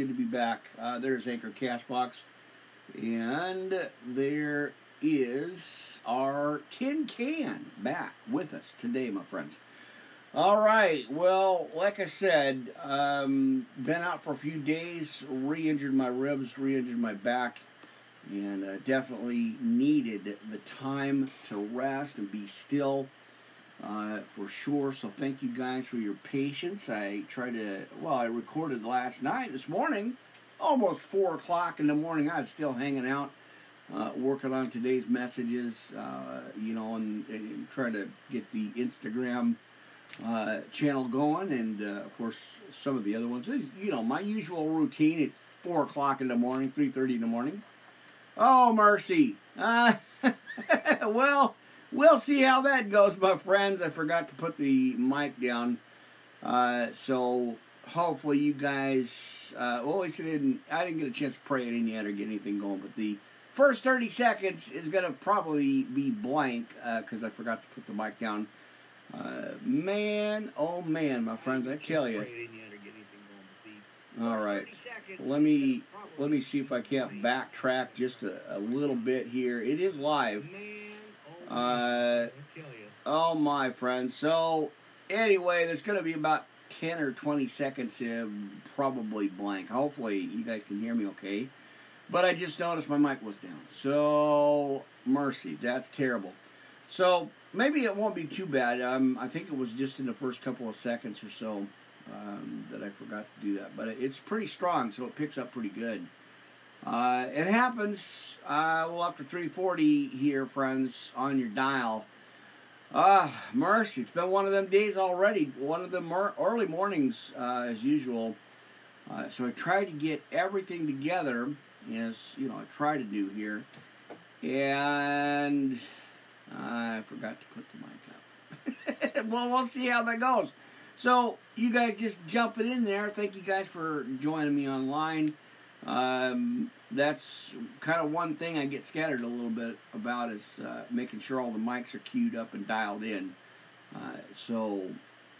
good to be back. Uh, there's Anchor Castbox. And there is our tin can back with us today, my friends. All right. Well, like I said, um, been out for a few days, re-injured my ribs, re-injured my back, and uh, definitely needed the time to rest and be still uh, for sure. So thank you guys for your patience. I tried to, well, I recorded last night, this morning, almost four o'clock in the morning. I was still hanging out. Uh, working on today's messages, uh, you know, and, and trying to get the Instagram uh, channel going, and uh, of course some of the other ones. You know, my usual routine at four o'clock in the morning, three thirty in the morning. Oh mercy! Well, we'll see how that goes, my friends. I forgot to put the mic down, uh, so hopefully you guys. Uh, well, didn't. I didn't get a chance to pray it in yet or get anything going, but the first 30 seconds is going to probably be blank because I forgot to put the mic down. Uh, man, oh man, my friends, I tell you. All right, let me let me see if I can't backtrack just a, a little bit here. It is live. Uh, oh my friends. So anyway, there's going to be about 10 or 20 seconds of probably blank. Hopefully you guys can hear me okay. But I just noticed my mic was down. So mercy, that's terrible. So maybe it won't be too bad. Um, I think it was just in the first couple of seconds or so um, that I forgot to do that. But it's pretty strong, so it picks up pretty good. Uh, it happens uh, well after 340 here, friends, on your dial. Ah, mercy! It's been one of them days already. One of them early mornings, uh, as usual. Uh, so I tried to get everything together, as you know, I try to do here, and I forgot to put the mic up. well, we'll see how that goes. So, you guys just jumping in there. Thank you guys for joining me online. Um, that's kind of one thing I get scattered a little bit about is uh, making sure all the mics are queued up and dialed in. Uh, so,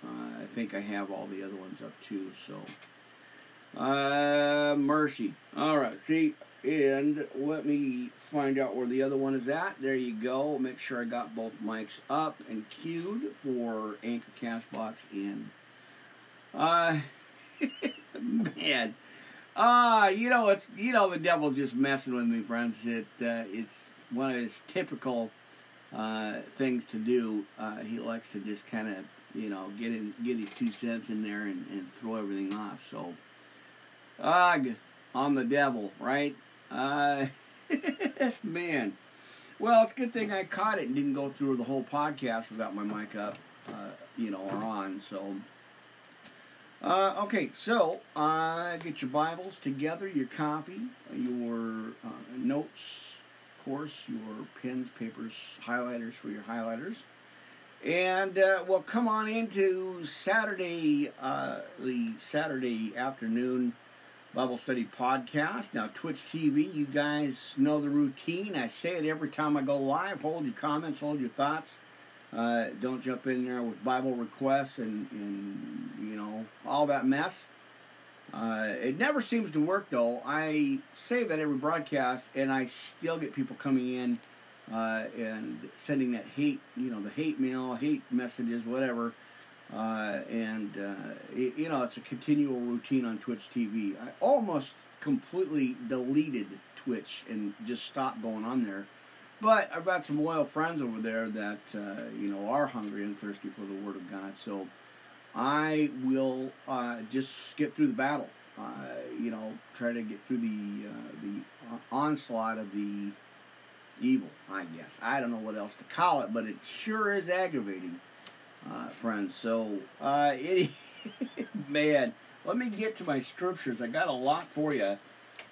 uh, I think I have all the other ones up too. So, uh, mercy. All right. See, and let me find out where the other one is at. There you go. Make sure I got both mics up and queued for Anchor Castbox and uh man. Ah, uh, you know it's you know the devil's just messing with me, friends. It uh, it's one of his typical uh, things to do. Uh, he likes to just kind of you know get in get his two cents in there and, and throw everything off. So, ugh, on the devil, right? Uh, man. Well, it's a good thing I caught it and didn't go through the whole podcast without my mic up, uh, you know, or on. So, uh, okay, so uh, get your Bibles together, your copy, your uh, notes, of course, your pens, papers, highlighters for your highlighters. And uh, well, come on into Saturday, uh, the Saturday afternoon Bible Study Podcast. Now, Twitch TV, you guys know the routine. I say it every time I go live. Hold your comments, hold your thoughts. Uh, don't jump in there with Bible requests and, and you know, all that mess. Uh, it never seems to work, though. I say that every broadcast, and I still get people coming in uh, and sending that hate, you know, the hate mail, hate messages, whatever. Uh, and uh, it, you know it's a continual routine on Twitch TV. I almost completely deleted Twitch and just stopped going on there. But I've got some loyal friends over there that uh, you know are hungry and thirsty for the Word of God. So I will uh, just get through the battle. Uh, you know, try to get through the uh, the onslaught of the evil. I guess I don't know what else to call it, but it sure is aggravating uh, friends. So, uh, it, man, let me get to my scriptures. I got a lot for you.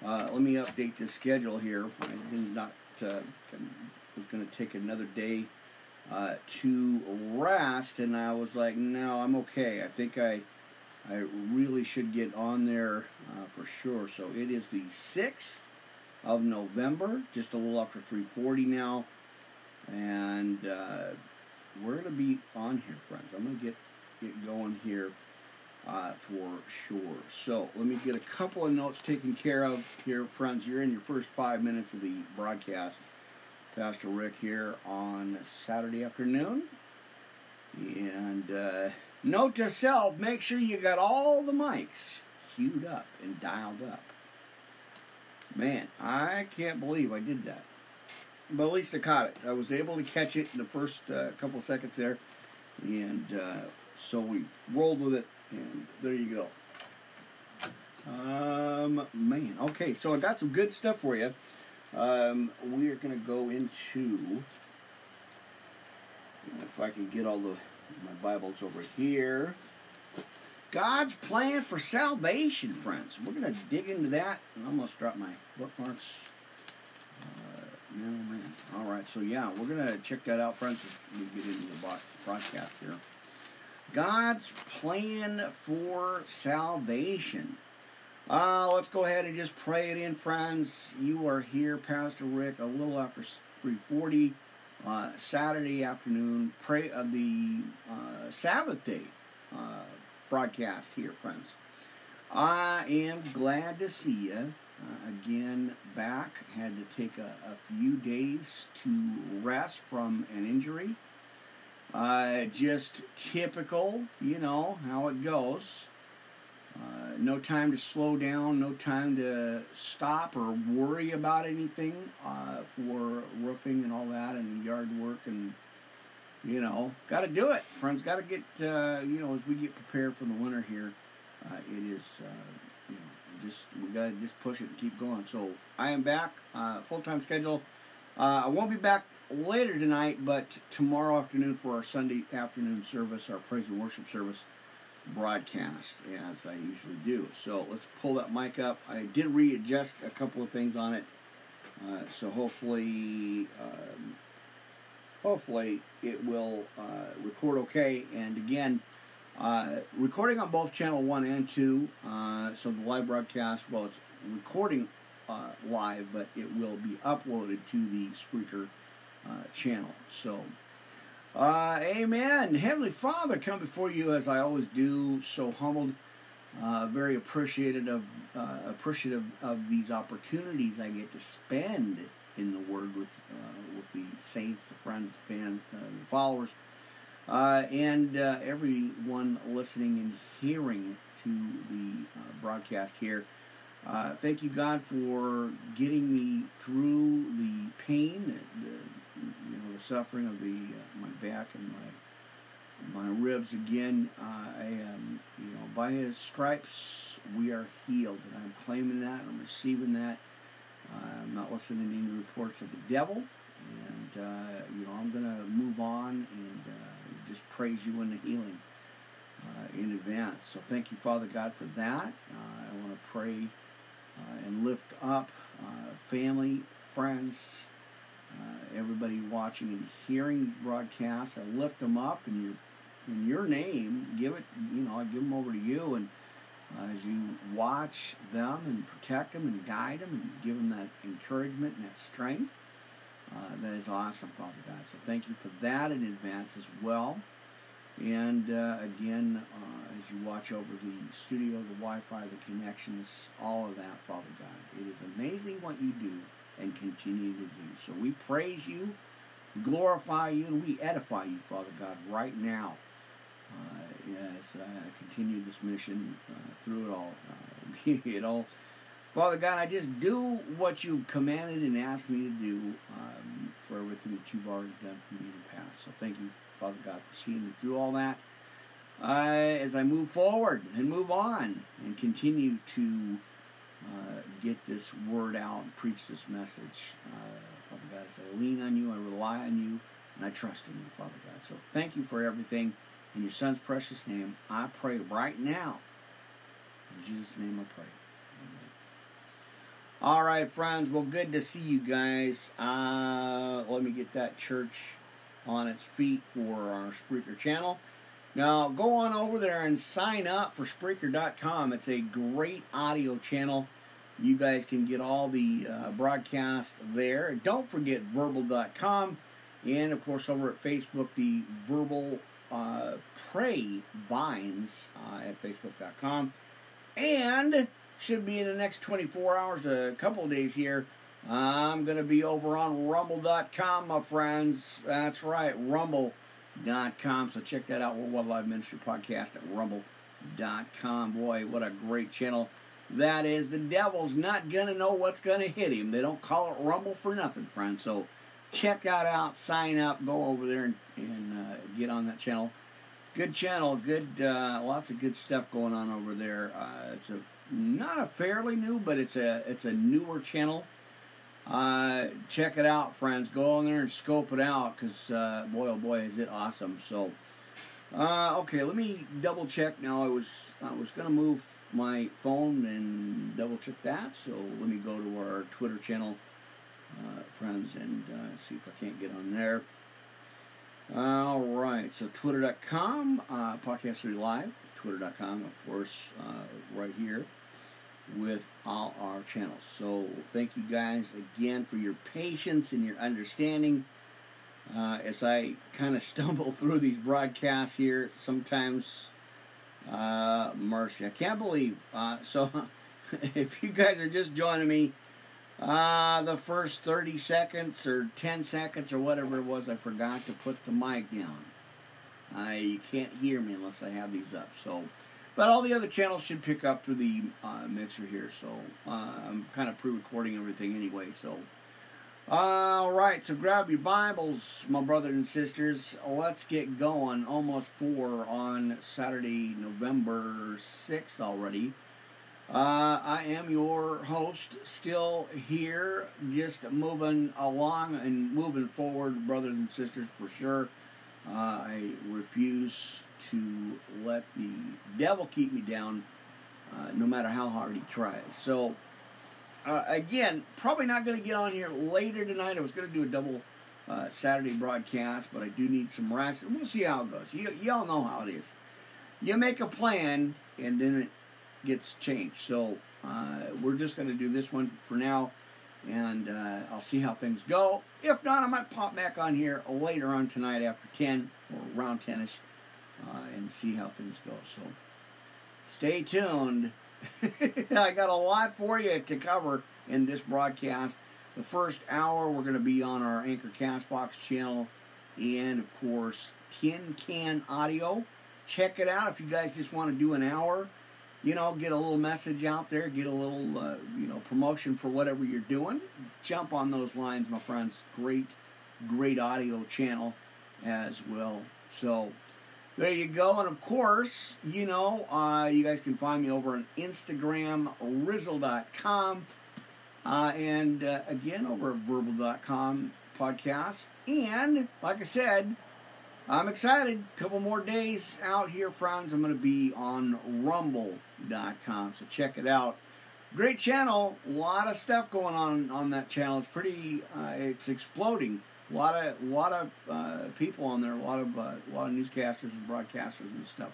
Uh, let me update the schedule here. I did not uh, was going to take another day uh, to rest, and I was like, no, I'm okay. I think I I really should get on there uh, for sure. So it is the sixth of November, just a little after 3:40 now, and uh, we're to be on here, friends. I'm going to get get going here. uh, for sure. So let me get a couple of notes taken care of here, friends. You're in your first five minutes of the broadcast. Pastor Rick here on Saturday afternoon. And uh, note to self make sure you got all the mics queued up and dialed up. Man, I can't believe I did that. But at least I caught it. I was able to catch it in the first uh, couple seconds there. And uh, so we rolled with it, and there you go. Um, man, okay, so I got some good stuff for you. Um, we are going to go into, if I can get all the my Bibles over here. God's plan for salvation, friends. We're going to dig into that. I almost dropped my bookmarks. Uh, no, man. All right, so yeah, we're going to check that out, friends, we get into the broadcast here. God's plan for salvation. Uh, let's go ahead and just pray it in, friends. You are here, Pastor Rick, a little after 340, uh, Saturday afternoon, pray of uh, the uh, Sabbath day uh, broadcast here, friends. I am glad to see you uh, again back. Had to take a, a, few days to rest from an injury. Uh, just typical, you know, how it goes. Uh, no time to slow down, no time to stop or worry about anything uh, for roofing and all that and yard work and you know, got to do it. Friends, got to get uh, you know as we get prepared for the winter here. Uh, it is uh, you know just we got to just push it and keep going. So I am back, full time schedule. I won't be back later tonight, but tomorrow afternoon for our Sunday afternoon service, our praise and worship service broadcast as I usually do. So let's pull that mic up. I did readjust a couple of things on it, uh, so hopefully, um, hopefully it will uh, record okay. And again, uh, recording on both channel one and two. Uh, so the live broadcast, well, it's recording uh, live, but it will be uploaded to the Spreaker uh, channel. So. Uh, amen. Heavenly Father, come before you as I always do, so humbled, uh, very appreciated of uh, appreciative of these opportunities I get to spend in the Word with uh, with the saints, the friends, the fans, uh, the followers, uh, and everyone listening and hearing to the broadcast here. thank you, God, for getting me through the pain, the, you know, the suffering of the uh, my back and my my ribs again. Uh, I am, you know, by His stripes we are healed, and I'm claiming that. I'm receiving that. Uh, I'm not listening to any reports of the devil, and uh, you know, I'm gonna move on and uh, just praise you in the healing. Uh, in advance. So thank you, Father God, for that. I want to pray and lift up family, friends, everybody watching and hearing these broadcasts. I lift them up in your in your name. Give it, you know, I give them over to you, and uh, as you watch them and protect them and guide them and give them that encouragement and that strength. Uh, that is awesome, Father God. So thank you for that in advance as well. And uh, again, uh, as you watch over the studio, the Wi-Fi, the connections, all of that, Father God, it is amazing what you do and continue to do. So we praise you, glorify you, and we edify you, Father God, right now. Uh, as I continue this mission uh, through it all. Uh, it all. Father God, I just do what you've commanded and asked me to do um, for everything that you've already done for me in the past. So thank you, Father God, for seeing me through all that. Uh, as I move forward and move on and continue to uh, get this word out and preach this message. Uh, Father God, I lean on you, I rely on you, and I trust in you, Father God. So thank you for everything. In your Son's precious name, I pray right now. In Jesus' name I pray. All right, friends. Well, good to see you guys. Uh, let me get that church on its feet for our Spreaker channel. Now, go on over there and sign up for Spreaker.com. It's a great audio channel. You guys can get all the uh, broadcasts there. Don't forget Vurbl.com. And, of course, over at Facebook, the Verbal uh, Pray Vines uh, at Facebook.com. And should be in the next 24 hours, a couple days here. I'm going to be over on Rumble.com, my friends. That's right, Rumble.com. So check that out, Worldwide Live Ministry Podcast at Rumble.com. Boy, what a great channel that is. The devil's not going to know what's going to hit him. They don't call it Rumble for nothing, friends. So check that out, sign up, go over there and, and uh, get on that channel. Good channel, good, uh, lots of good stuff going on over there. Uh, it's a not a fairly new, but it's a it's a newer channel. Uh, check it out, friends. Go on there and scope it out, cause uh, boy oh boy is it awesome. So, uh, okay, let me double check now. I was I was gonna move my phone and double check that. So let me go to our Twitter channel, uh, friends, and uh, see if I can't get on there. All right, so twitter.com, uh, podcast live, twitter.com, of course, uh, right here with all our channels. So thank you guys again for your patience and your understanding. Uh, as I kind of stumble through these broadcasts here, sometimes, uh, mercy, I can't believe. Uh, so if you guys are just joining me, uh, the first 30 seconds or 10 seconds or whatever it was, I forgot to put the mic down. I you can't hear me unless I have these up. So, but all the other channels should pick up through the uh, mixer here. So uh, I'm kind of pre-recording everything anyway. So, all right. So grab your Bibles, my brothers and sisters. Let's get going. Almost four on Saturday, November 6th already. Uh, I am your host, still here, just moving along and moving forward, brothers and sisters, for sure. Uh, I refuse to let the devil keep me down, uh, no matter how hard he tries. So, uh, again, probably not going to get on here later tonight. I was going to do a double uh, Saturday broadcast, but I do need some rest. We'll see how it goes. You, y'all know how it is. You make a plan, and then it gets changed. So uh, we're just going to do this one for now, and uh, I'll see how things go. If not, I might pop back on here later on tonight after 10 or around 10ish uh, and see how things go. So stay tuned. I got a lot for you to cover in this broadcast. The first hour, we're going to be on our Anchor Castbox channel and, of course, Tin Can Audio. Check it out if you guys just want to do an hour you know, get a little message out there, get a little, uh, you know, promotion for whatever you're doing. Jump on those lines, my friends. Great, great audio channel as well. So there you go. And of course, you know, uh, you guys can find me over on Instagram, rizzle.com, uh, and uh, again over at vurbl.com podcast. And like I said, I'm excited. A couple more days out here, friends. I'm going to be on rumble.com, so check it out. Great channel. A lot of stuff going on on that channel. It's pretty, uh, it's exploding. A lot of, lot of uh, people on there. A lot of, uh, a lot of newscasters and broadcasters and stuff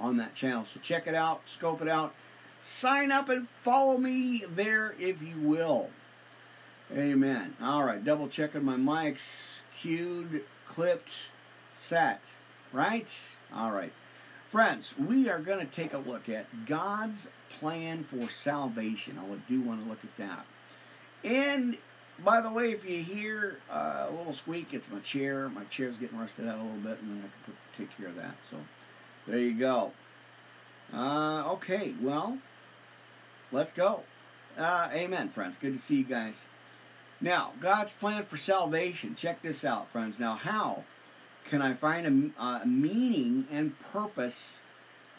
on that channel. So check it out, scope it out, sign up and follow me there if you will. Amen. All right, double checking my mics, cued, clipped set, right? All right. Friends, we are going to take a look at God's plan for salvation. I do want to look at that. And by the way, if you hear uh, a little squeak, it's my chair. My chair's getting rusted out a little bit, and then I can put, take care of that. So there you go. Uh, okay, well, let's go. Uh, amen, friends. Good to see you guys. Now, God's plan for salvation. Check this out, friends. Now, how can I find a, a meaning and purpose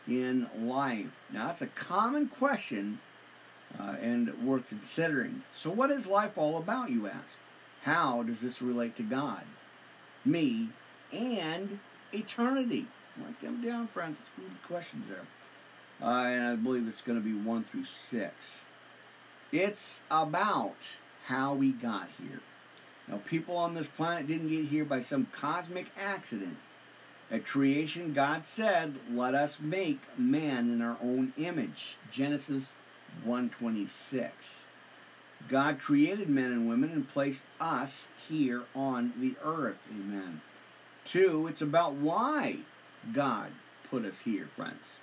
in life? Now, that's a common question uh, and worth considering. So, what is life all about, you ask? How does this relate to God, me, and eternity? Write them down, friends. Good questions there. Uh, and I believe it's going to be 1 through 6. It's about how we got here. Now, people on this planet didn't get here by some cosmic accident. At creation, God said, "Let us make man in our own image." Genesis 1:26. God created men and women and placed us here on the earth. Amen. Two, it's about why God put us here, friends.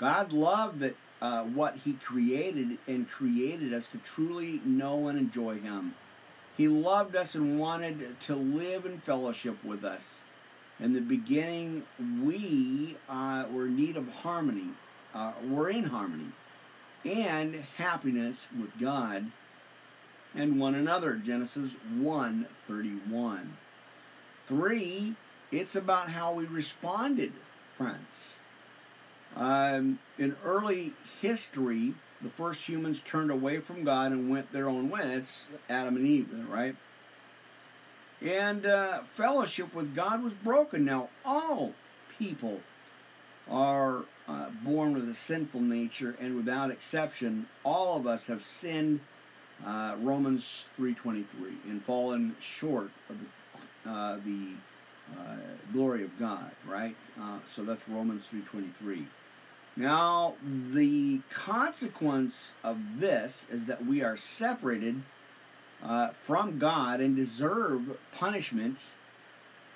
God loved that uh, what He created and created us to truly know and enjoy Him. He loved us and wanted to live in fellowship with us. In the beginning, we uh, were in need of harmony. Uh, we're in harmony and happiness with God and one another. Genesis 1 31. 3. It's about how we responded, friends. Um, in early history, the first humans turned away from God and went their own way. That's Adam and Eve, right? And uh, fellowship with God was broken. Now, all people are uh, born with a sinful nature, and without exception, all of us have sinned. Uh, Romans three twenty three and fallen short of the, uh, the uh, glory of God. Right. Uh, so that's Romans three twenty three. Now, the consequence of this is that we are separated uh, from God and deserve punishment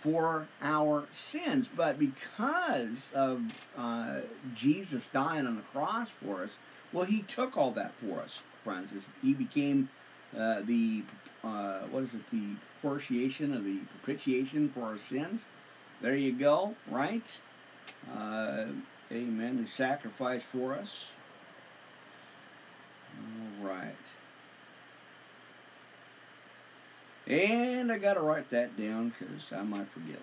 for our sins. But because of uh, Jesus dying on the cross for us, well, He took all that for us, friends. He became uh, the, uh, what is it, the propitiation or the propitiation for our sins. There you go, right? Uh, amen. The sacrifice for us. All right. And I got to write that down because I might forget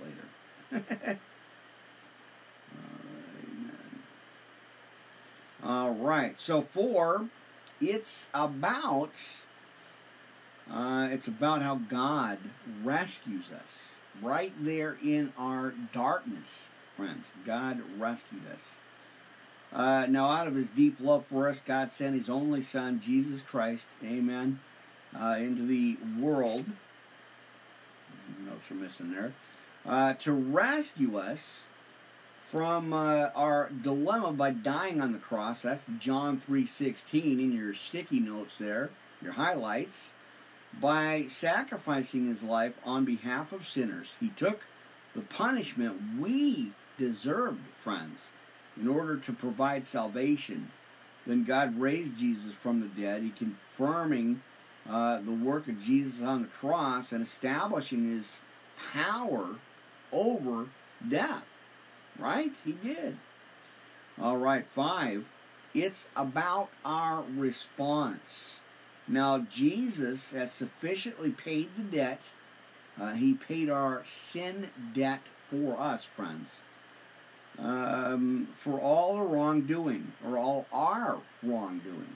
later. All right. So four, it's about uh, it's about how God rescues us right there in our darkness, friends. God rescued us. Uh, now, out of His deep love for us, God sent His only Son, Jesus Christ, Amen, uh, into the world notes are missing there, uh, to rescue us from uh, our dilemma by dying on the cross. That's John 3.16 in your sticky notes there, your highlights. By sacrificing his life on behalf of sinners, he took the punishment we deserved, friends, in order to provide salvation. Then God raised Jesus from the dead, he confirming uh, the work of Jesus on the cross and establishing his power over death. Right? He did. All right, five. It's about our response. Now, Jesus has sufficiently paid the debt. Uh, he paid our sin debt for us, friends. Um, for all the wrongdoing, or all our wrongdoing.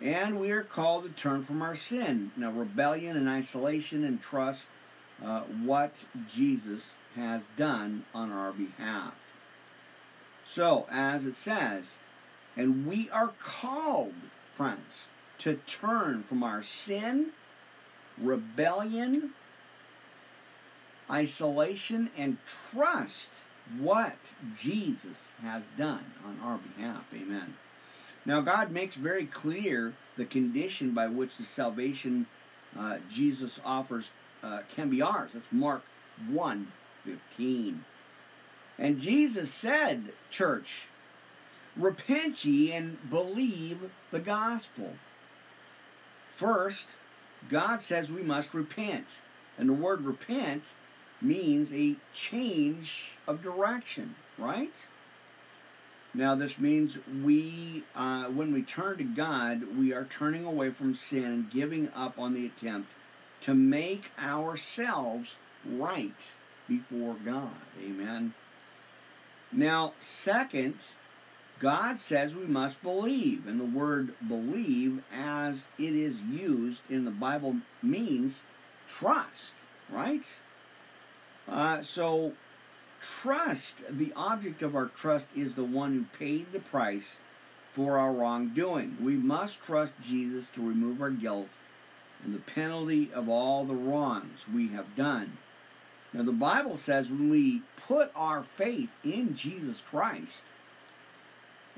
And we are called to turn from our sin. Now, rebellion and isolation and trust uh, what Jesus has done on our behalf. So, as it says, and we are called, friends, to turn from our sin, rebellion, isolation, and trust what Jesus has done on our behalf. Amen. Now, God makes very clear the condition by which the salvation uh, Jesus offers uh, can be ours. That's Mark 1 15. And Jesus said, Church, repent ye and believe the gospel. First, God says we must repent. And the word repent means a change of direction, right? Now, this means we, uh, when we turn to God, we are turning away from sin and giving up on the attempt to make ourselves right before God. Amen. Now, second, God says we must believe, and the word believe, as it is used in the Bible, means trust, right? Uh, so, trust, the object of our trust is the one who paid the price for our wrongdoing. We must trust Jesus to remove our guilt and the penalty of all the wrongs we have done. Now, the Bible says when we put our faith in Jesus Christ,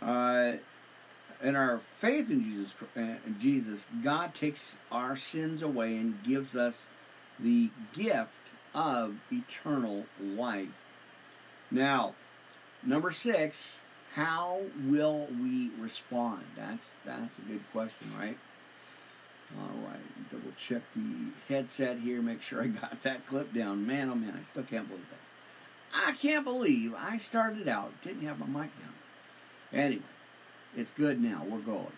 uh, in our faith in Jesus, uh, Jesus, God takes our sins away and gives us the gift of eternal life. Now, number six, how will we respond? That's that's a good question, right? All right, double check the headset here, make sure I got that clip down. Man, oh man, I still can't believe that. I can't believe I started out, didn't have my mic down. Anyway, it's good now. We're golden.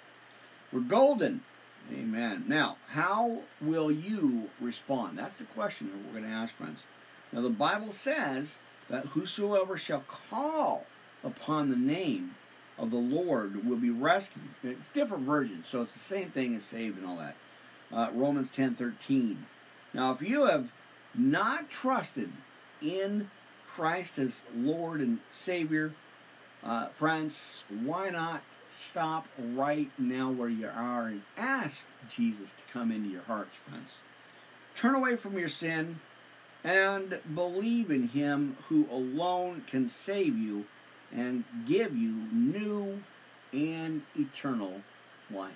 We're golden. Amen. Now, how will you respond? That's the question that we're going to ask, friends. Now, the Bible says that whosoever shall call upon the name of the Lord will be rescued. It's different versions, so it's the same thing as saved and all that. Uh, Romans ten thirteen. Now, if you have not trusted in Christ as Lord and Savior, uh, friends, why not stop right now where you are and ask Jesus to come into your hearts, friends? Turn away from your sin and believe in Him who alone can save you and give you new and eternal life.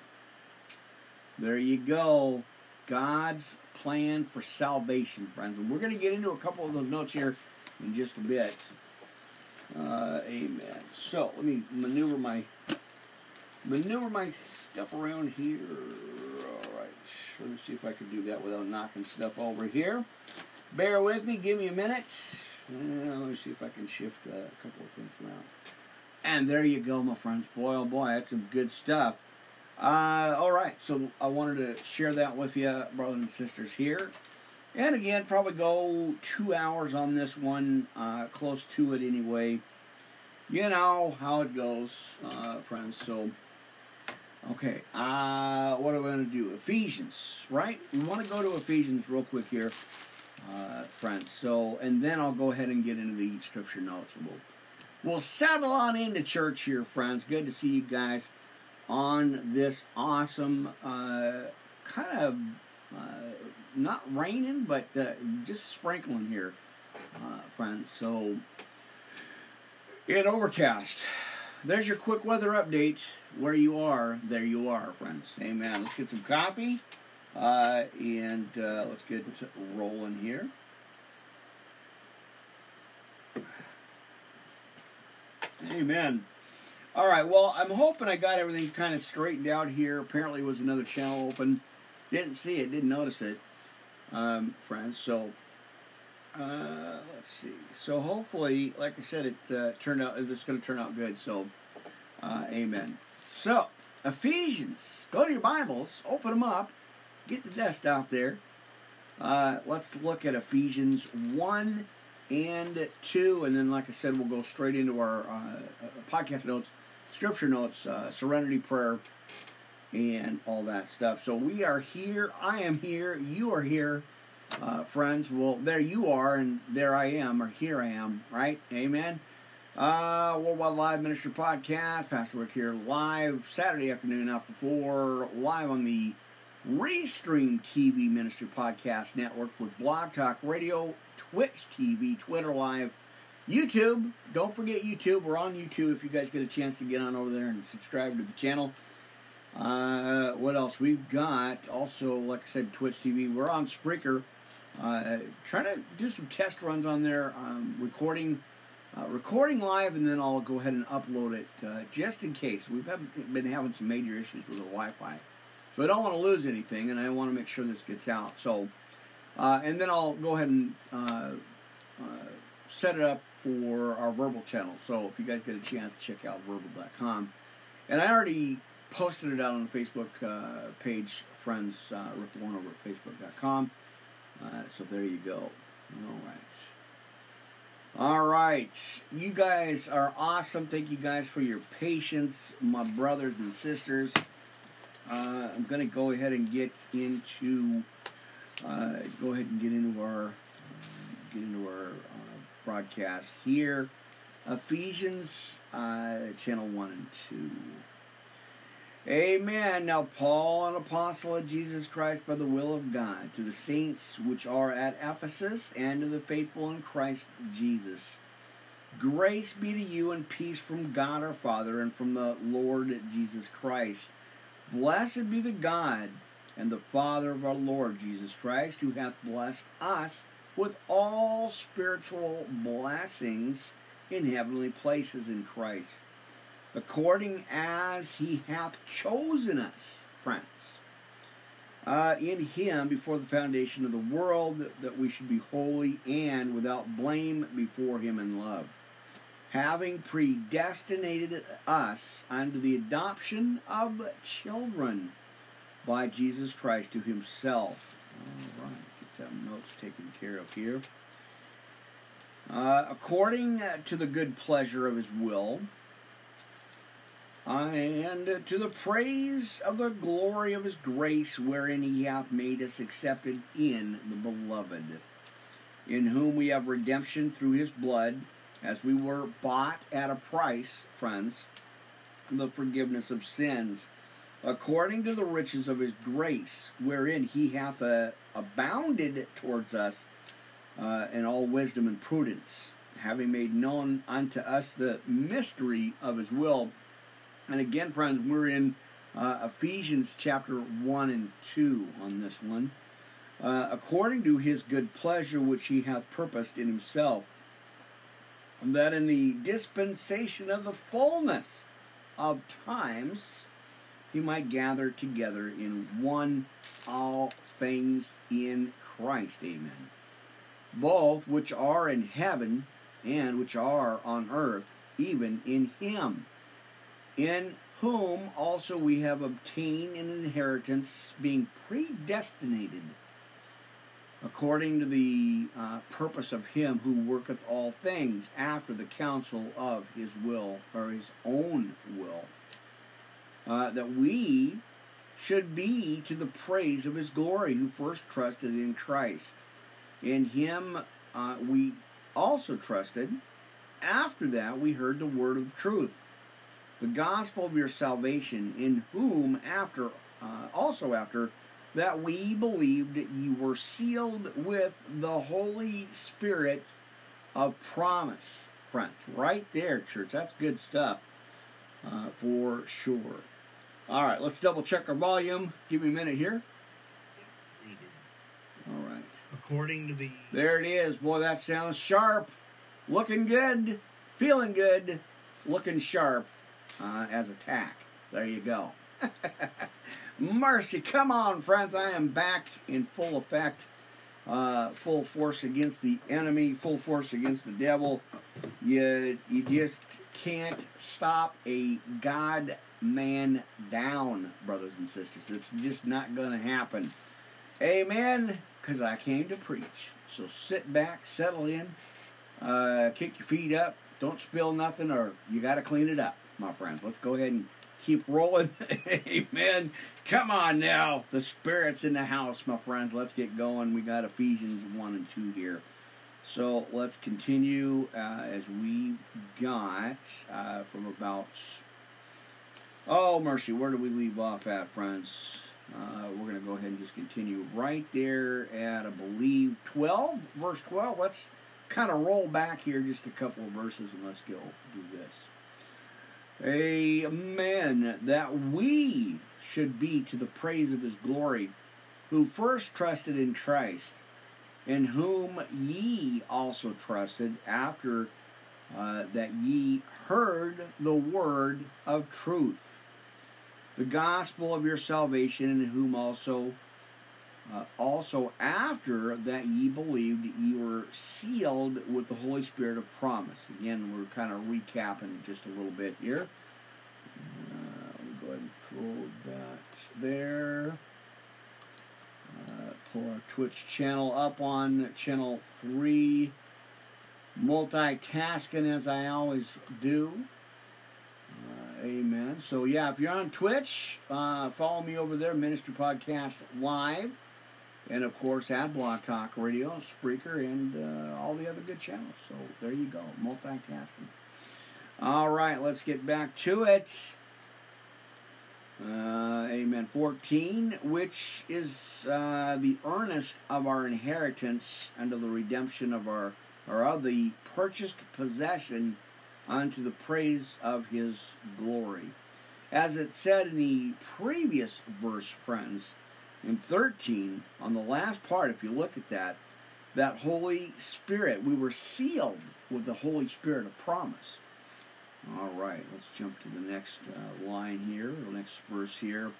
There you go. God's plan for salvation, friends. And we're going to get into a couple of those notes here in just a bit. Uh, amen. So let me maneuver my maneuver my stuff around here. All right. Let me see if I can do that without knocking stuff over here. Bear with me. Give me a minute. Uh, let me see if I can shift uh, a couple of things around. And there you go, my friends. Boy, oh boy, that's some good stuff. Uh, all right, so I wanted to share that with you, brothers and sisters here. And again, probably go two hours on this one, uh, close to it anyway. You know how it goes, uh, friends. So, okay, uh, what are we going to do? Ephesians, right? We want to go to Ephesians real quick here, uh, friends. So, and then I'll go ahead and get into the scripture notes. We'll, we'll settle on into church here, friends. Good to see you guys on this awesome uh, kind of uh, not raining, but uh, just sprinkling here, uh, friends. So, in overcast. There's your quick weather update. Where you are, there you are, friends. Amen. Let's get some coffee, uh, and uh, let's get rolling here. Amen. All right. Well, I'm hoping I got everything kind of straightened out here. Apparently, was another channel open. Didn't see it. Didn't notice it um, friends. So uh, let's see. So hopefully, like I said, it uh, turned out. It's going to turn out good. So, uh, amen. So Ephesians. Go to your Bibles. Open them up. Get the desktop there. Uh, let's look at Ephesians one and two, and then, like I said, we'll go straight into our uh, uh, podcast notes, scripture notes, serenity prayer and all that stuff. So we are here. I am here. You are here, uh, friends. Well, there you are, and there I am, or here I am, right? Amen. Uh, Worldwide Live Ministry Podcast. Pastor Rick here live Saturday afternoon after four, live on the Restream TV Ministry Podcast Network with Blog Talk Radio, Twitch TV, Twitter Live, YouTube. Don't forget YouTube. We're on YouTube if you guys get a chance to get on over there and subscribe to the channel. Uh, what else? We've got also, like I said, Twitch TV. We're on Spreaker. Uh, trying to do some test runs on there, um, recording, uh, recording live, and then I'll go ahead and upload it uh, just in case. We've been having some major issues with the Wi-Fi, so I don't want to lose anything, and I want to make sure this gets out. So, uh, and then I'll go ahead and uh, set it up for our verbal channel. So if you guys get a chance, check out vurbl.com. And I already posted it out on the Facebook uh, page, friends, uh, Rick Warren over at Facebook.com. Uh, so there you go. All right. All right. You guys are awesome. Thank you guys for your patience, my brothers and sisters. Uh, I'm going to go ahead and get into uh, go ahead and get into our get into our uh, broadcast here. Ephesians uh, channel one and two. Amen. Now, Paul, an apostle of Jesus Christ by the will of God, to the saints which are at Ephesus, and to the faithful in Christ Jesus. Grace be to you and peace from God our Father and from the Lord Jesus Christ. Blessed be the God and the Father of our Lord Jesus Christ, who hath blessed us with all spiritual blessings in heavenly places in Christ, according as he hath chosen us, friends, uh, in him before the foundation of the world, that, that we should be holy and without blame before him in love, having predestinated us unto the adoption of children by Jesus Christ to himself. All right, get that notes taken care of here. Uh, according to the good pleasure of his will, and to the praise of the glory of his grace, wherein he hath made us accepted in the beloved, in whom we have redemption through his blood, as we were bought at a price, friends, the forgiveness of sins, according to the riches of his grace, wherein he hath uh, abounded towards us uh, in all wisdom and prudence, having made known unto us the mystery of his will and again, friends, we're in uh, Ephesians chapter 1 and 2 on this one. Uh, according to his good pleasure which he hath purposed in himself, that in the dispensation of the fullness of times he might gather together in one all things in Christ. Amen. Both which are in heaven and which are on earth, even in him in whom also we have obtained an inheritance, being predestinated according to the uh, purpose of him who worketh all things after the counsel of his will, or his own will, uh, that we should be to the praise of his glory, who first trusted in Christ. In him uh, we also trusted. After that, we heard the word of truth the gospel of your salvation, in whom after uh, also after that we believed you were sealed with the Holy Spirit of promise. Friends, right there, church. That's good stuff uh, for sure. All right, let's double check our volume. Give me a minute here. All right. According to the. There it is. Boy, that sounds sharp. Looking good. Feeling good. Looking sharp uh, as attack. There you go. Mercy, come on, friends. I am back in full effect, uh, full force against the enemy, full force against the devil. You, you just can't stop a God man down, brothers and sisters. It's just not going to happen. Amen. Because I came to preach. So sit back, settle in, uh, kick your feet up, don't spill nothing, or you got to clean it up my friends. Let's go ahead and keep rolling. Amen. Come on now. The Spirit's in the house, my friends. Let's get going. We got Ephesians 1 and 2 here. So let's continue uh, as we got uh, from about. Oh, mercy. Where do we leave off at, friends? Uh, we're going to go ahead and just continue right there at, I believe, 12, verse 12. Let's kind of roll back here just a couple of verses and let's go do this. Amen. That we should be to the praise of his glory, who first trusted in Christ, in whom ye also trusted after uh, that ye heard the word of truth, the gospel of your salvation, in whom also uh, also after that ye believed ye were sealed with the Holy Spirit of promise. Again, we're kind of recapping just a little bit here. Uh, we'll go ahead and throw that there. Uh, pull our Twitch channel up on channel 3. Multitasking as I always do. Uh, amen. So, yeah, if you're on Twitch, uh, follow me over there, Ministry Podcast Live and of course at Blog Talk Radio, Spreaker, and uh, all the other good channels. So there you go, multitasking. All right, let's get back to it. Uh, amen. 14, which is uh, the earnest of our inheritance unto the redemption of our, or of the purchased possession unto the praise of his glory. As it said in the previous verse, friends, in 13, on the last part, if you look at that, that Holy Spirit, we were sealed with the Holy Spirit of promise. All right, let's jump to the next uh, line here, the next verse here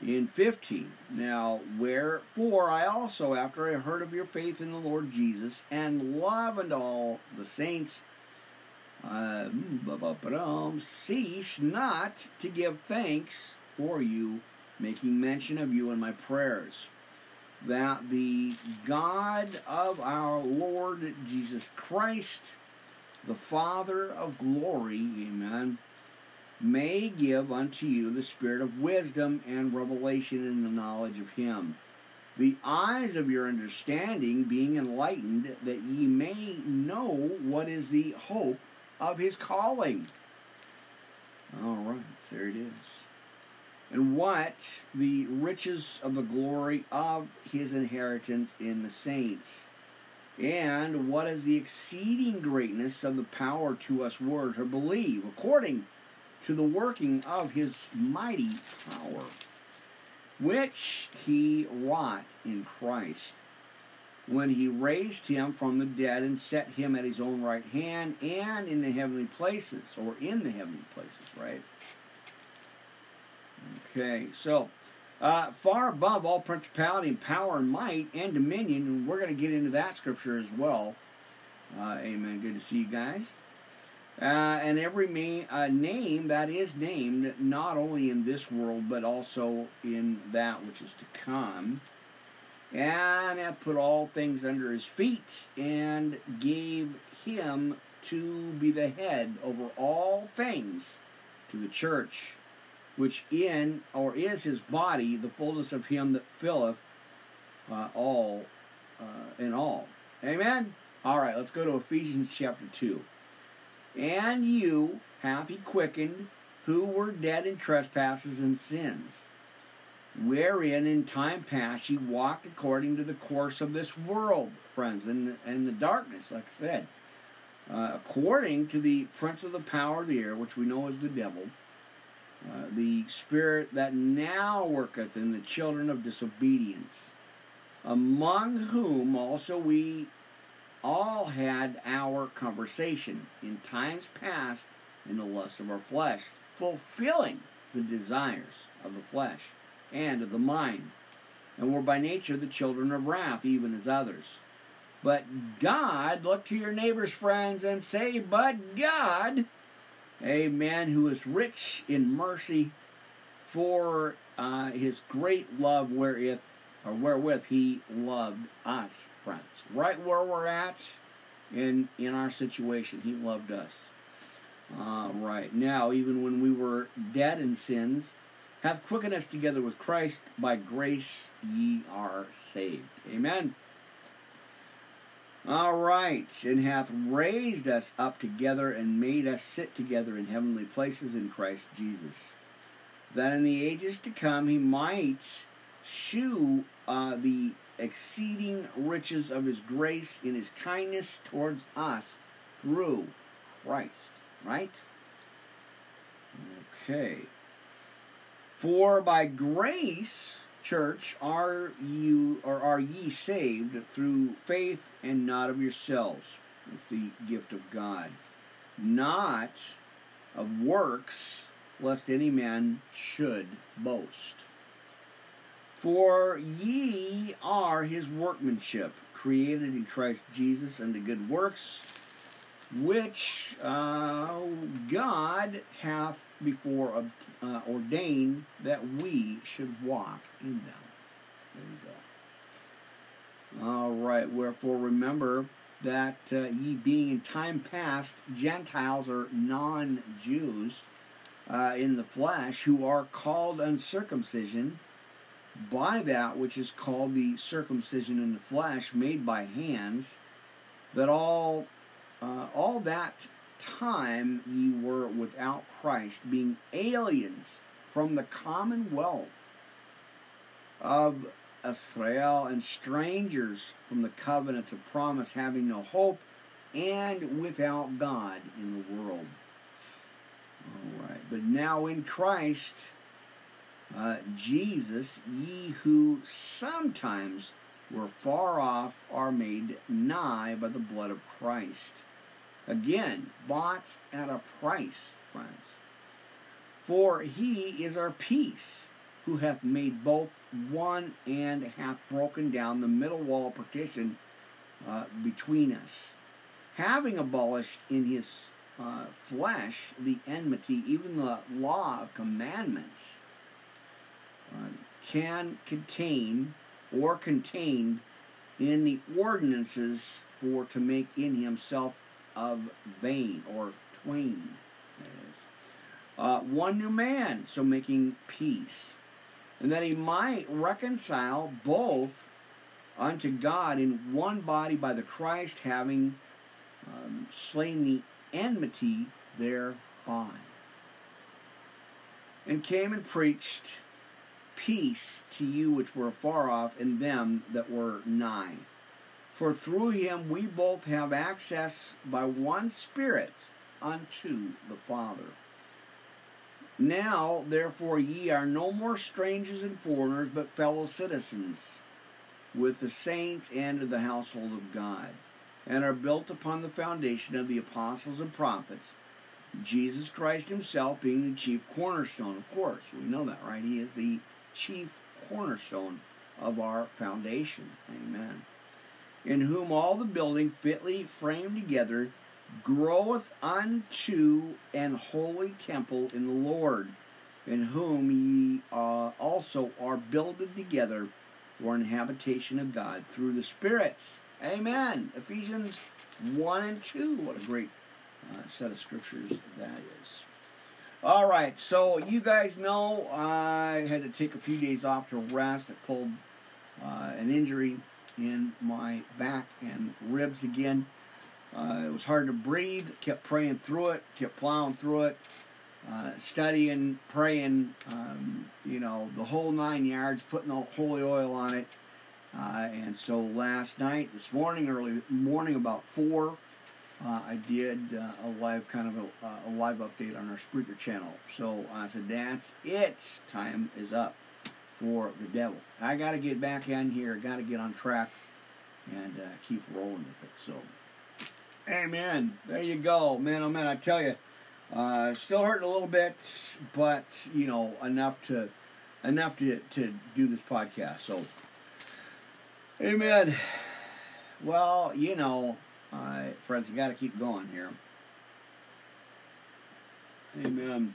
in 15. Now, wherefore I also, after I heard of your faith in the Lord Jesus and love unto all the saints, uh, cease not to give thanks for you, making mention of you in my prayers, that the God of our Lord Jesus Christ, the Father of glory, amen, may give unto you the spirit of wisdom and revelation in the knowledge of him. The eyes of your understanding being enlightened that ye may know what is the hope of his calling. All right there it is and what the riches of the glory of his inheritance in the saints and what is the exceeding greatness of the power to us word to believe according to the working of his mighty power, which he wrought in Christ when he raised him from the dead and set him at his own right hand and in the heavenly places, or in the heavenly places, right? Okay, so uh, far above all principality and power and might and dominion, and we're going to get into that scripture as well. Uh, amen. Good to see you guys. Uh, and every ma- uh, name that is named not only in this world but also in that which is to come and hath put all things under his feet and gave him to be the head over all things to the church which in or is his body the fullness of him that filleth uh, all uh, in all. Amen? All right let's go to ephesians chapter 2 and you hath he quickened, who were dead in trespasses and sins, wherein in time past ye walked according to the course of this world, friends, in the, in the darkness, like I said, uh, according to the prince of the power of the air, which we know is the devil, uh, the spirit that now worketh in the children of disobedience, among whom also we all had our conversation in times past in the lust of our flesh, fulfilling the desires of the flesh and of the mind, and were by nature the children of wrath, even as others. But God, look to your neighbor's friends and say, But God, amen, who is rich in mercy for uh, his great love wherewith or wherewith he loved us, friends. Right where we're at in in our situation, he loved us. Uh, right now, even when we were dead in sins, hath quickened us together with Christ. By grace ye are saved. Amen. All right, and hath raised us up together and made us sit together in heavenly places in Christ Jesus, that in the ages to come he might shew uh, the exceeding riches of his grace in his kindness towards us through Christ. Right? Okay. For by grace, church, are you or are ye saved through faith and not of yourselves. It's the gift of God. Not of works, lest any man should boast. For ye are his workmanship, created in Christ Jesus unto good works, which uh, God hath before uh, ordained that we should walk them. There you go. All right, wherefore remember that uh, ye being in time past Gentiles or non Jews uh, in the flesh, who are called uncircumcision by that which is called the circumcision in the flesh made by hands, that all uh, all that time ye were without Christ, being aliens from the commonwealth of Israel and strangers from the covenants of promise, having no hope and without God in the world. All right, but now in Christ uh, Jesus, ye who sometimes were far off are made nigh by the blood of Christ. Again, bought at a price, friends. For he is our peace, who hath made both one and hath broken down the middle wall partition uh, between us, having abolished in his uh, flesh the enmity, even the law of commandments, uh, can contain or contained in the ordinances for to make in himself of vain or twain. Uh, one new man, so making peace, and that he might reconcile both unto God in one body by the Christ, having um, slain the enmity thereby. And came and preached peace to you which were afar off, and them that were nigh. For through him we both have access by one Spirit unto the Father. Now, therefore, ye are no more strangers and foreigners, but fellow citizens with the saints and of the household of God, and are built upon the foundation of the apostles and prophets, Jesus Christ himself being the chief cornerstone. Of course, we know that, right? He is the chief cornerstone of our foundation. Amen. In whom all the building fitly framed together groweth unto an holy temple in the Lord, in whom ye uh, also are builded together for an habitation of God through the Spirit. Amen. Ephesians 1 and 2. What a great uh, set of scriptures that is. All right, so you guys know I had to take a few days off to rest. I pulled uh, an injury in my back and ribs again. Uh, it was hard to breathe. Kept praying through it. Kept plowing through it. Uh, studying, praying, um, you know, the whole nine yards, putting the holy oil on it. Uh, and so last night, this morning, early morning, about four, uh, I did uh, a live kind of a, a, live update on our Spreaker channel. So I said, "That's it. Time is up for the devil. I got to get back in here. Got to get on track and uh, keep rolling with it." So, Amen. There you go, man. Oh man, I tell you, uh, still hurting a little bit, but you know enough to enough to to do this podcast. So, Amen. Well, you know uh, friends, you got to keep going here. Amen.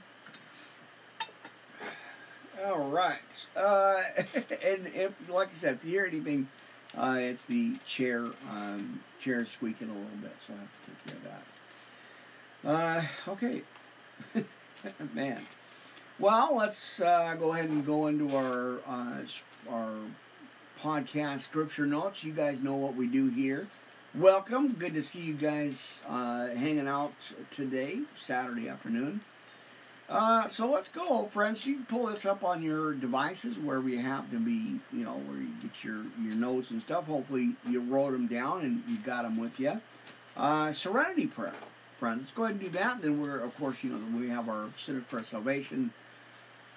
All right. Uh, and if, like I said, if you hear anything, uh, it's the chair, um, chair squeaking a little bit, so I have to take care of that. Uh, okay. Man. Well, let's uh, go ahead and go into our uh, our podcast scripture notes. You guys know what we do here. Welcome. Good to see you guys uh, hanging out today, Saturday afternoon. Uh, so let's go, friends. You can pull this up on your devices wherever you happen to be, you know, where you get your, your notes and stuff. Hopefully you wrote them down and you got them with you. Uh, serenity prayer, friends. Let's go ahead and do that. Then we're, of course, you know, we have our Sinner's Prayer Salvation,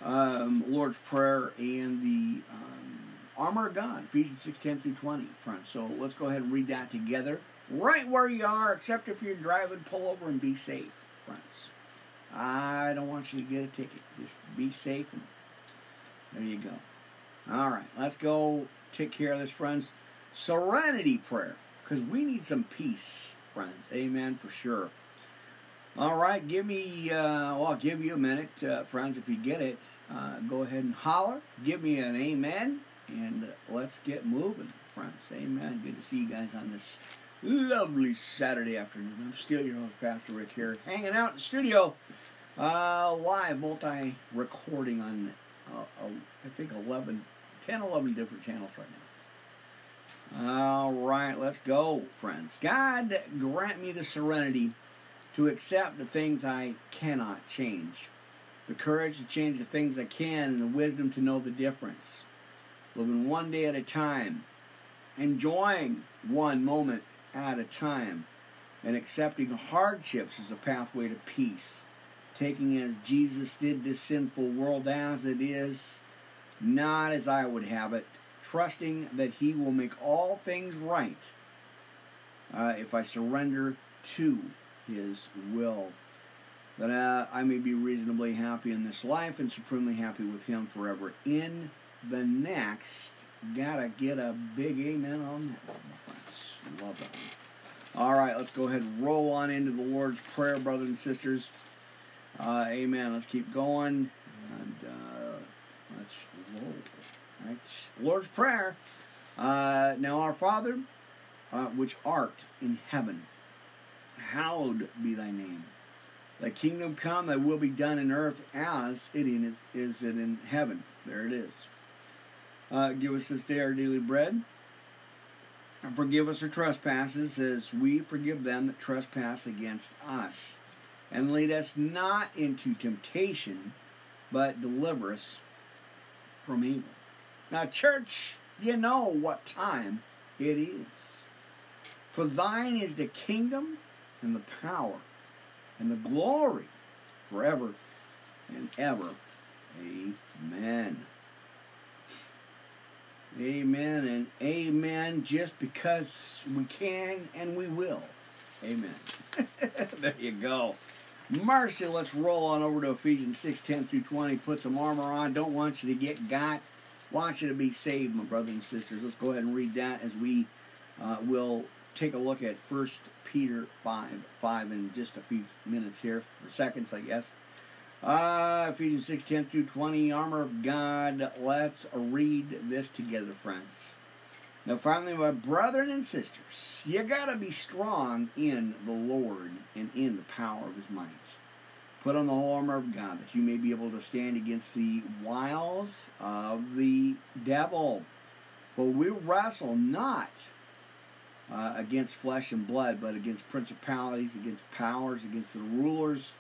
um, Lord's Prayer, and the um, armor of God, Ephesians 6 10 through 20, friends. So let's go ahead and read that together. Right where you are, except if you're driving, pull over and be safe, friends. I don't want you to get a ticket. Just be safe and there you go. All right, let's go take care of this, friends. Serenity prayer, because we need some peace, friends. Amen, for sure. All right, give me, uh, well, I'll give you a minute, uh, friends, if you get it. Uh, go ahead and holler. Give me an amen and let's get moving, friends. Amen. Good to see you guys on this lovely Saturday afternoon. I'm still your host, Pastor Rick here, hanging out in the studio, uh, live multi recording on, uh, uh, I think, 11, 10, 11 different channels right now. All right, let's go, friends. God grant me the serenity to accept the things I cannot change, the courage to change the things I can, and the wisdom to know the difference living one day at a time, enjoying one moment at a time, and accepting hardships as a pathway to peace, taking as Jesus did this sinful world as it is, not as I would have it, trusting that He will make all things right uh, if I surrender to his will, that uh, I may be reasonably happy in this life and supremely happy with him forever in the next. Gotta get a big amen on that. Love that. All right, let's go ahead and roll on into the Lord's Prayer, brothers and sisters. Uh, amen. Let's keep going. And uh, let's. Lord's Prayer. Uh, now, our Father, uh, which art in heaven, hallowed be thy name. Thy kingdom come, thy will be done in earth as it is, is it in heaven. There it is. Uh, give us this day our daily bread. And forgive us our trespasses as we forgive them that trespass against us. And lead us not into temptation, but deliver us from evil. Now, church, you know what time it is. For thine is the kingdom and the power and the glory forever and ever. Amen. Amen and amen just because we can and we will. Amen. there you go. Mercy, let's roll on over to Ephesians 6 10 through 20. Put some armor on. Don't want you to get got. Want you to be saved, my brothers and sisters. Let's go ahead and read that as we uh, will take a look at 1 Peter 5 5 in just a few minutes here, or seconds, I guess. Uh, Ephesians 6 10 through 20, armor of God. Let's read this together, friends. Now, finally, my brethren and sisters, you got to be strong in the Lord and in the power of his might. Put on the whole armor of God that you may be able to stand against the wiles of the devil. For we wrestle not uh, against flesh and blood, but against principalities, against powers, against the rulers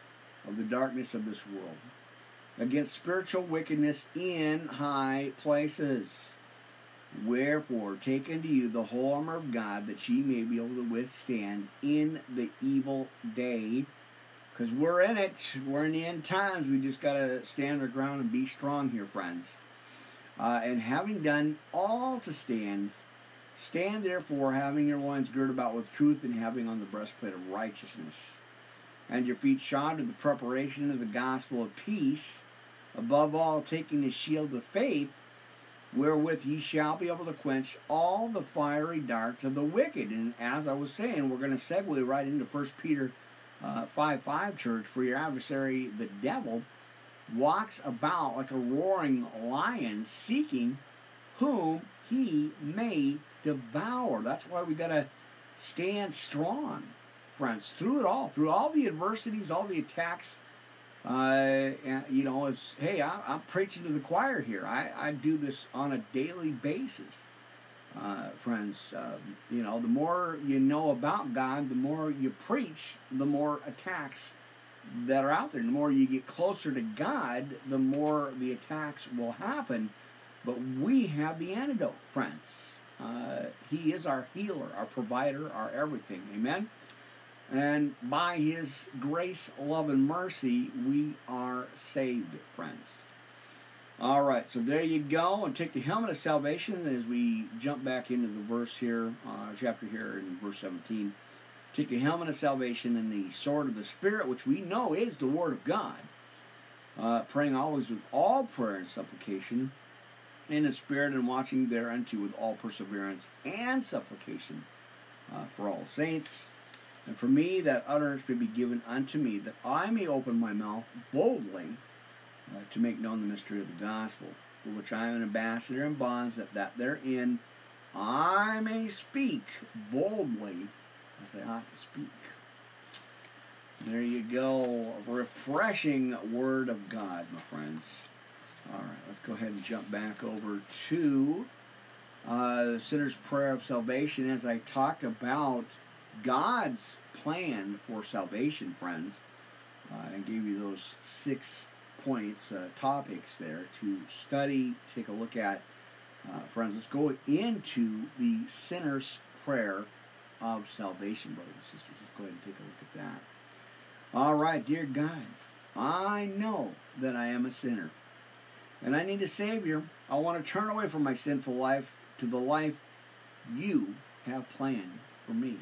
of the darkness of this world, against spiritual wickedness in high places. Wherefore, take unto you the whole armor of God, that ye may be able to withstand in the evil day. Because we're in it. We're in the end times. We just got to stand our ground and be strong here, friends. Uh, and having done all to stand, stand therefore, having your loins girded about with truth, and having on the breastplate of righteousness and your feet shod with the preparation of the gospel of peace, above all taking the shield of faith, wherewith ye shall be able to quench all the fiery darts of the wicked. And as I was saying, we're going to segue right into 1 Peter uh, 5 5 church, for your adversary, the devil, walks about like a roaring lion, seeking whom he may devour. That's why we got to stand strong friends through it all, through all the adversities, all the attacks. Uh, you know, it's hey, I, I'm preaching to the choir here. I, I do this on a daily basis, uh, friends. Um, you know, the more you know about God, the more you preach, the more attacks that are out there. The more you get closer to God, the more the attacks will happen. But we have the antidote, friends. Uh, he is our healer, our provider, our everything. Amen. And by His grace, love, and mercy, we are saved, friends. All right, so there you go. And take the helmet of salvation as we jump back into the verse here, uh, chapter here in verse 17. Take the helmet of salvation and the sword of the Spirit, which we know is the Word of God. Uh, praying always with all prayer and supplication in the Spirit and watching thereunto with all perseverance and supplication uh, for all saints and for me, that utterance may be given unto me, that I may open my mouth boldly uh, to make known the mystery of the gospel, for which I am an ambassador in bonds, that, that therein I may speak boldly as I ought to speak. There you go. A refreshing word of God, my friends. All right, let's go ahead and jump back over to uh, the sinner's prayer of salvation as I talked about God's plan for salvation, friends, uh, and gave you those six points, uh, topics there to study, take a look at. Uh, friends, let's go into the sinner's prayer of salvation, brothers and sisters. Let's go ahead and take a look at that. All right, dear God, I know that I am a sinner and I need a Savior. I want to turn away from my sinful life to the life you have planned for me.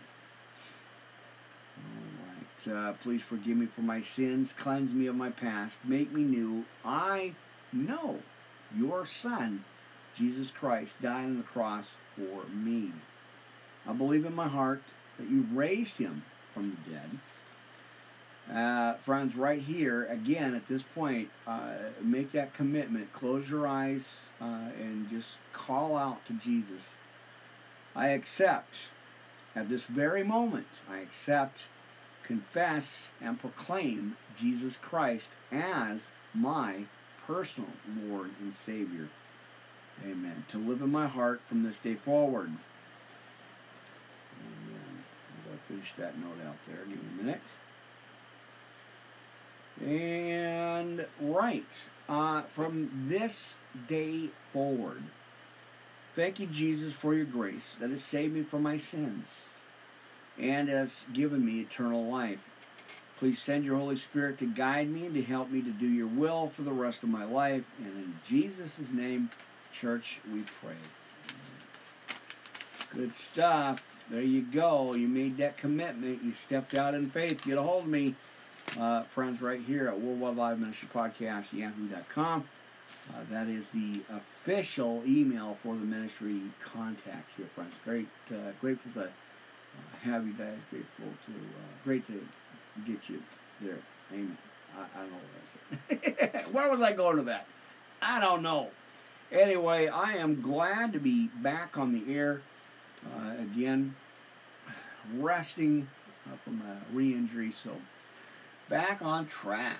Uh, please forgive me for my sins, cleanse me of my past, make me new. I know your Son, Jesus Christ, died on the cross for me. I believe in my heart that you raised him from the dead. Uh, friends, right here, again, at this point, uh, make that commitment. Close your eyes uh, and just call out to Jesus. I accept, at this very moment, I accept, confess, and proclaim Jesus Christ as my personal Lord and Savior. Amen. To live in my heart from this day forward. Amen. Finish that note out there. Give me a minute. And right, uh, from this day forward, thank you, Jesus, for your grace that has saved me from my sins and has given me eternal life. Please send your Holy Spirit to guide me and to help me to do your will for the rest of my life. And in Jesus' name, church, we pray. Good stuff. There you go. You made that commitment. You stepped out in faith. Get a hold of me uh, friends right here at Worldwide Live Ministry Podcast, yahoo.com. Uh, that is the official email for the ministry contact here, friends. Great, uh, grateful to have you guys. Grateful to, uh, great to get you there. Amen. I, I don't know what I said. Where was I going to that? I don't know. Anyway, I am glad to be back on the air uh, again, resting from a re-injury. So back on track.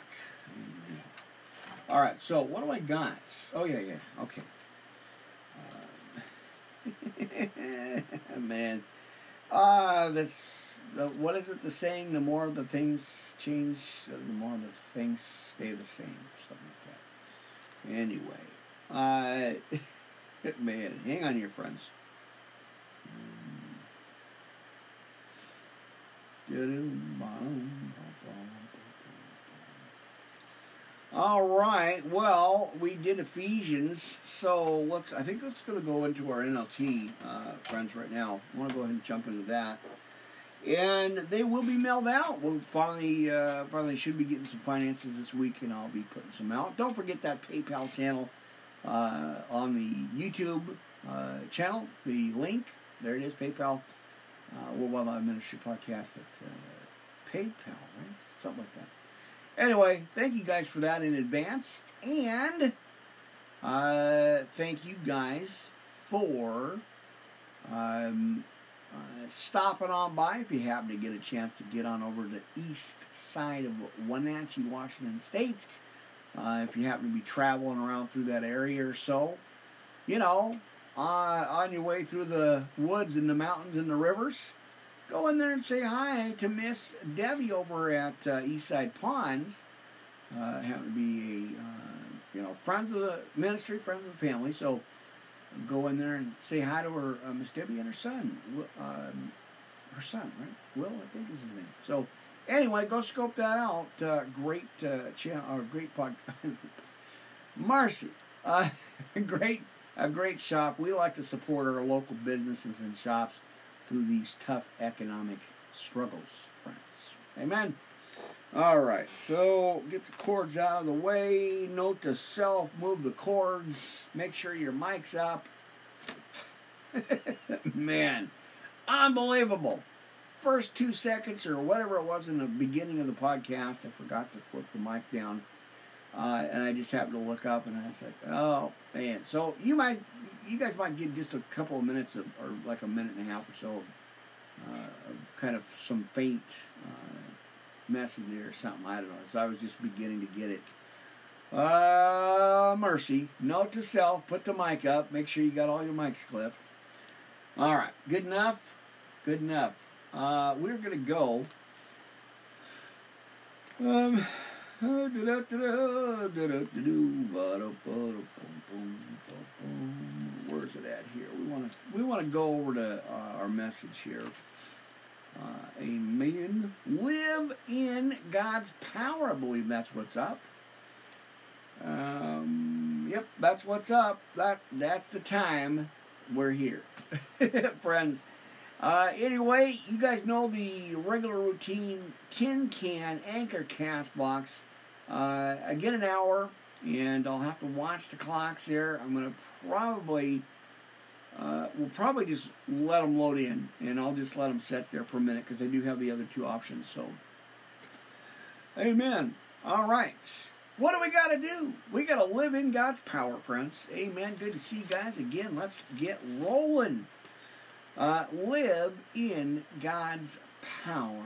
All right, so what do I got? Oh yeah, yeah. Okay. Uh, man, uh, that's the, what is it? The saying: the more the things change, the more the things stay the same, something like that. Anyway, uh, man, hang on your friends. Um, all right. Well, we did Ephesians, so let's. I think let's going to go into our NLT, uh, friends, right now. I want to go ahead and jump into that, and they will be mailed out. We'll finally, uh, finally, should be getting some finances this week, and I'll be putting some out. Don't forget that PayPal channel uh, on the YouTube uh, channel. The link there it is. PayPal. Uh, Worldwide Live Ministry Podcast at uh, PayPal, right? Something like that. Anyway, thank you guys for that in advance. And uh, thank you guys for um, uh, stopping on by if you happen to get a chance to get on over to the east side of Wenatchee, Washington State. Uh, if you happen to be traveling around through that area or so, you know, uh, on your way through the woods and the mountains and the rivers, go in there and say hi to Miss Debbie over at uh, Eastside Ponds. Uh, happen to be a uh, you know friends of the ministry, friends of the family. So go in there and say hi to her, uh, Miss Debbie and her son. Um, her son, right? Will I think is his name. So anyway, go scope that out. Uh, great uh, channel or great pod. Marcy, uh, great a great shop. We like to support our local businesses and shops through these tough economic struggles, friends. Amen. All right, so get the cords out of the way. Note to self: move the cords. Make sure your mic's up. Man, unbelievable. First two seconds or whatever it was in the beginning of the podcast, I forgot to flip the mic down. Uh, and I just happened to look up and I was like, oh man. So you might, you guys might get just a couple of minutes of, or like a minute and a half or so uh, of kind of some faint uh, message or something. I don't know. So I was just beginning to get it. Uh, mercy. Note to self, put the mic up. Make sure you got all your mics clipped. All right. Good enough? Good enough. Uh, we're going to go. Um, Where's it at here? We want to we want to go over to uh, our message here. Uh, amen. Live in God's power. I believe that's what's up. Um, yep, that's what's up. That that's the time we're here, friends. Uh, anyway, you guys know the regular routine tin can Anchor Castbox. Uh, get an hour, and I'll have to watch the clocks there. I'm gonna probably, uh, we'll probably just let them load in, and I'll just let them set there for a minute because I do have the other two options. So, Amen. All right. What do we got to do? We got to live in God's power, friends. Amen. Good to see you guys again. Let's get rolling. Uh, live in God's power.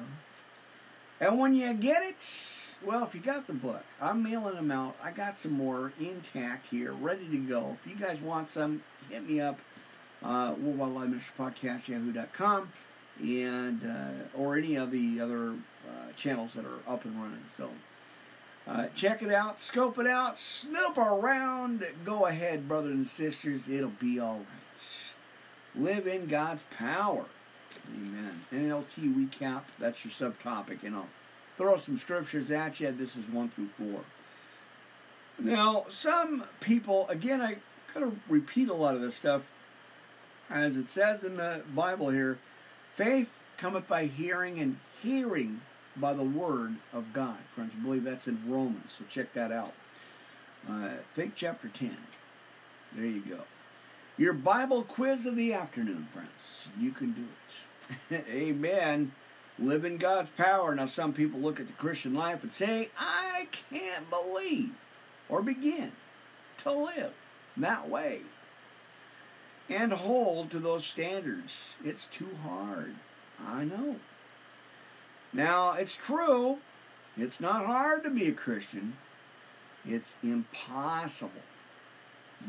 And when you get it, well, if you got the book, I'm mailing them out. I got some more intact here, ready to go. If you guys want some, hit me up. Uh, Worldwide Live Ministry Podcast, yahoo.com, and uh, or any of the other uh, channels that are up and running. So uh, check it out, scope it out, snoop around. Go ahead, brothers and sisters. It'll be all right. Live in God's power. Amen. NLT recap. That's your subtopic, and I'll throw some scriptures at you. This is one through four. Now, some people, again, I gotta repeat a lot of this stuff, as it says in the Bible here. Faith cometh by hearing, and hearing by the word of God. Friends, I believe that's in Romans, so check that out. Uh, chapter 10. There you go. Your Bible quiz of the afternoon, friends. You can do it. Amen. Live in God's power. Now, some people look at the Christian life and say, I can't believe or begin to live that way and hold to those standards. It's too hard. I know. Now, it's true, it's not hard to be a Christian, it's impossible.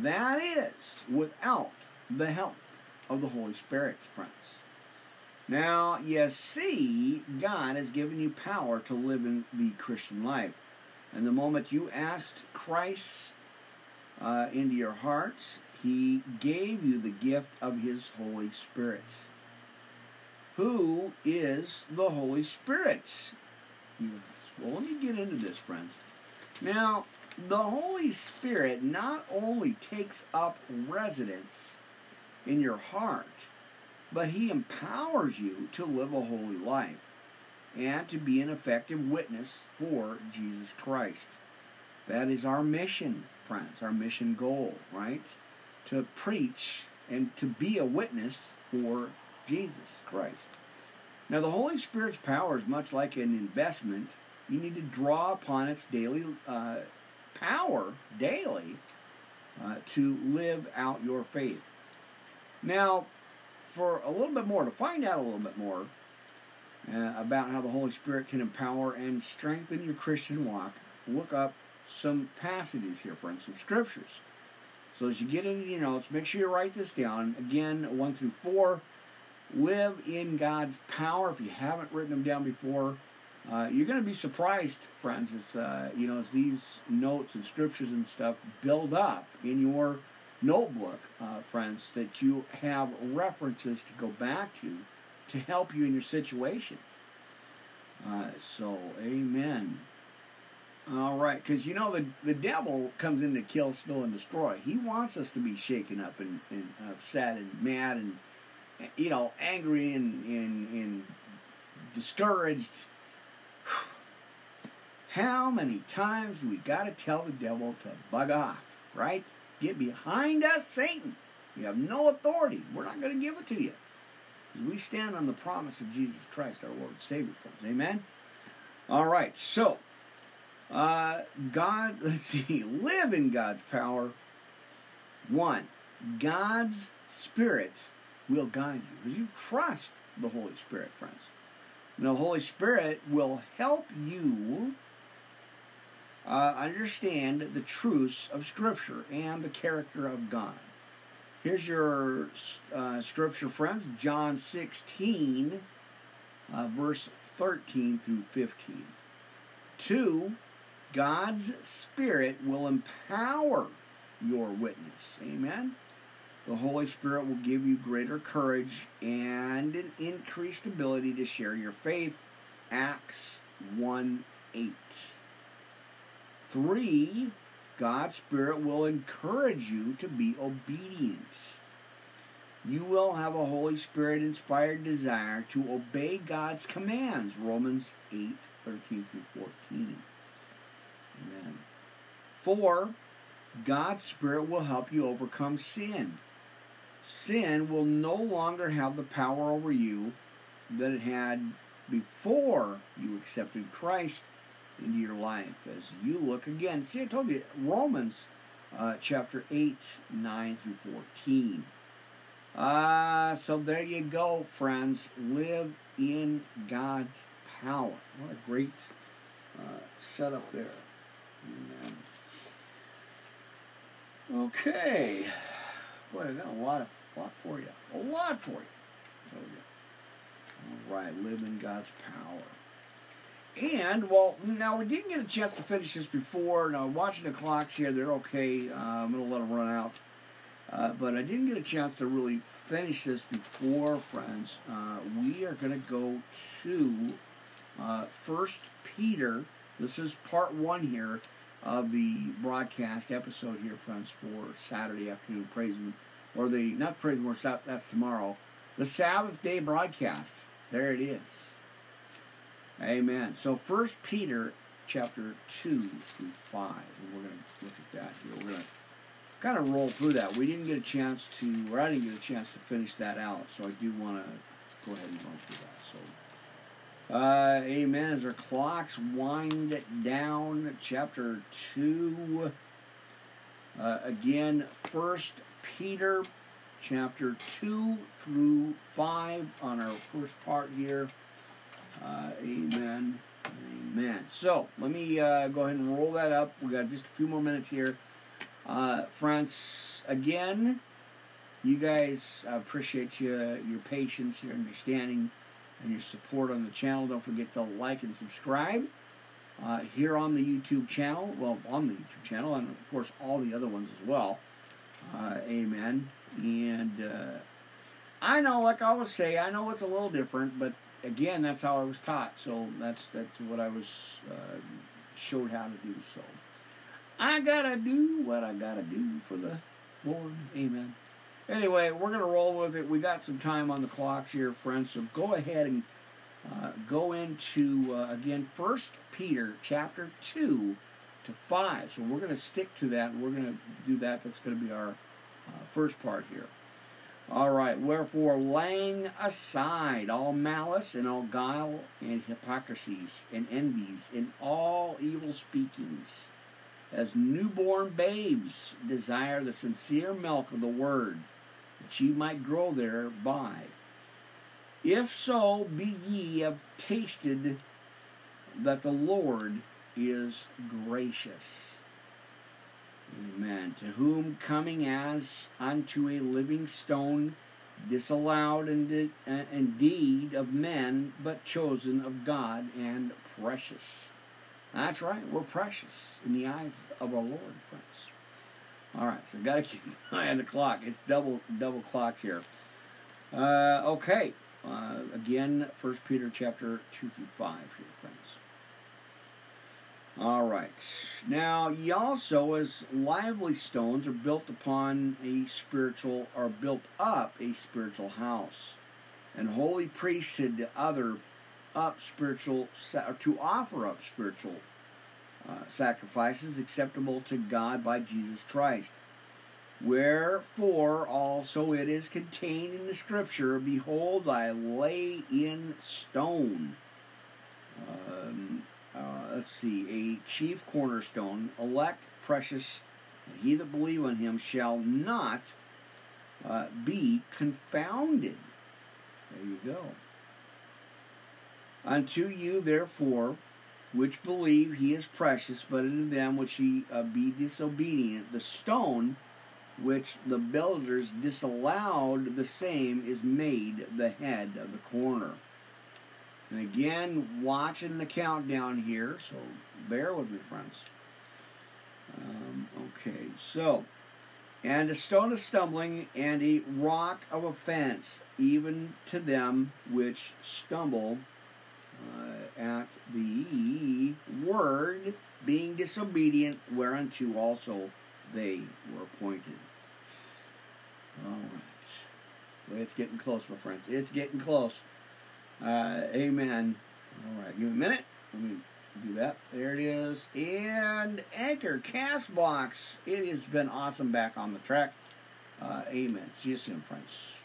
That is without the help of the Holy Spirit, friends. Now, you see, God has given you power to live in the Christian life. And the moment you asked Christ uh, into your hearts, He gave you the gift of His Holy Spirit who is the Holy Spirit. Well, let me get into this, friends. Now, the Holy Spirit not only takes up residence in your heart, but He empowers you to live a holy life and to be an effective witness for Jesus Christ. That is our mission, friends, our mission goal, right? To preach and to be a witness for Jesus Christ. Now, the Holy Spirit's power is much like an investment. You need to draw upon its daily uh, power daily uh, to live out your faith. Now, for a little bit more, to find out a little bit more uh, about how the Holy Spirit can empower and strengthen your Christian walk, look up some passages here, friends, some scriptures. So as you get into your notes, make sure you write this down. Again, 1 through 4 live in God's power. If you haven't written them down before, uh, you're going to be surprised, friends, as uh, you know as these notes and scriptures and stuff build up in your notebook, uh, friends, that you have references to go back to to help you in your situations. Uh, so, amen. All right, because you know the the devil comes in to kill, steal, and destroy. He wants us to be shaken up and, and upset and mad and you know, angry and, and, and discouraged. How many times do we got to tell the devil to bug off, right? Get behind us, Satan. You have no authority. We're not going to give it to you. We stand on the promise of Jesus Christ, our Lord and Savior, friends. Amen? All right, so, uh, God, let's see, live in God's power. One, God's Spirit will guide you because you trust the Holy Spirit, friends. And the Holy Spirit will help you uh, understand the truths of Scripture and the character of God. Here's your uh, Scripture, friends John 16, uh, verse 13 through 15. Two, God's Spirit will empower your witness. Amen. The Holy Spirit will give you greater courage and an increased ability to share your faith. Acts 1 8. 3. God's Spirit will encourage you to be obedient. you will have a Holy Spirit inspired desire to obey God's commands. Romans 8 13 through 14. Amen. Four, God's Spirit will help you overcome sin. Sin will no longer have the power over you that it had before you accepted Christ into your life. As you look again, see, I told you, Romans uh, chapter 8, 9 through 14. Uh, so there you go, friends. Live in God's power. What a great uh, setup there. Amen. Okay. Boy, I got a lot, of, lot for you. A lot for you. All right, live in God's power. And, well, now we didn't get a chance to finish this before. Now, watching the clocks here, they're okay. Uh, I'm going to let them run out. Uh, but I didn't get a chance to really finish this before, friends. Uh, we are going to go to uh, First Peter. This is part one here of the broadcast episode here, friends, for Saturday afternoon praise or the not praise and That's tomorrow. The Sabbath day broadcast. There it is. Amen. So First Peter chapter two through five, and we're going to look at that here. We're going to kind of roll through that. We didn't get a chance to, or I didn't get a chance to finish that out, so I do want to go ahead and run through that. So, uh, amen. As our clocks wind down, chapter two. Uh, again, First Peter, chapter two through five on our first part here. Uh, amen. Amen. So let me uh, go ahead and roll that up. We got just a few more minutes here. Uh, France, again, you guys I appreciate you, your patience, your understanding, and your support on the channel. Don't forget to like and subscribe uh, here on the YouTube channel. Well, on the YouTube channel, and of course all the other ones as well. Uh, amen. And uh, I know, like I always say, I know it's a little different, but again, that's how I was taught. So that's that's what I was uh, showed how to do. So. I gotta do what I gotta do for the Lord. Amen. Anyway, we're gonna roll with it. We got some time on the clocks here, friends. So go ahead and uh, go into uh, again First Peter chapter two to five. So we're gonna stick to that. We're gonna do that. That's gonna be our uh, first part here. All right. Wherefore, laying aside all malice and all guile and hypocrisies and envies and all evil speakings as newborn babes desire the sincere milk of the word, that ye might grow thereby. If so, be ye have tasted that the Lord is gracious. Amen. To whom coming as unto a living stone, disallowed indeed of men, but chosen of God and precious. That's right, we're precious in the eyes of our Lord, friends. All right, so got to keep an eye on the clock. It's double double clocks here. Uh, okay, uh, again, First Peter chapter two through five here, friends. All right. Now, ye also, as lively stones, are built upon a spiritual, are built up a spiritual house, and holy priesthood to other up spiritual, to offer up spiritual uh, sacrifices acceptable to God by Jesus Christ. Wherefore also it is contained in the Scripture, Behold, I lay in stone. Um, uh, let's see, a chief cornerstone, elect, precious, he that believe on him shall not uh, be confounded. There you go. Unto you, therefore, which believe he is precious, but unto them which he uh, be disobedient, the stone which the builders disallowed, the same is made the head of the corner. And again, watching the countdown here, so bear with me, friends. Um, okay, so, and a stone of stumbling and a rock of offense, even to them which stumble uh, at the word, being disobedient, whereunto also they were appointed. All right. It's getting close, my friends. It's getting close. Uh, amen. All right, give me a minute. Let me do that. There it is. And Anchor Castbox. It has been awesome back on the track. Uh, amen. See you soon, friends.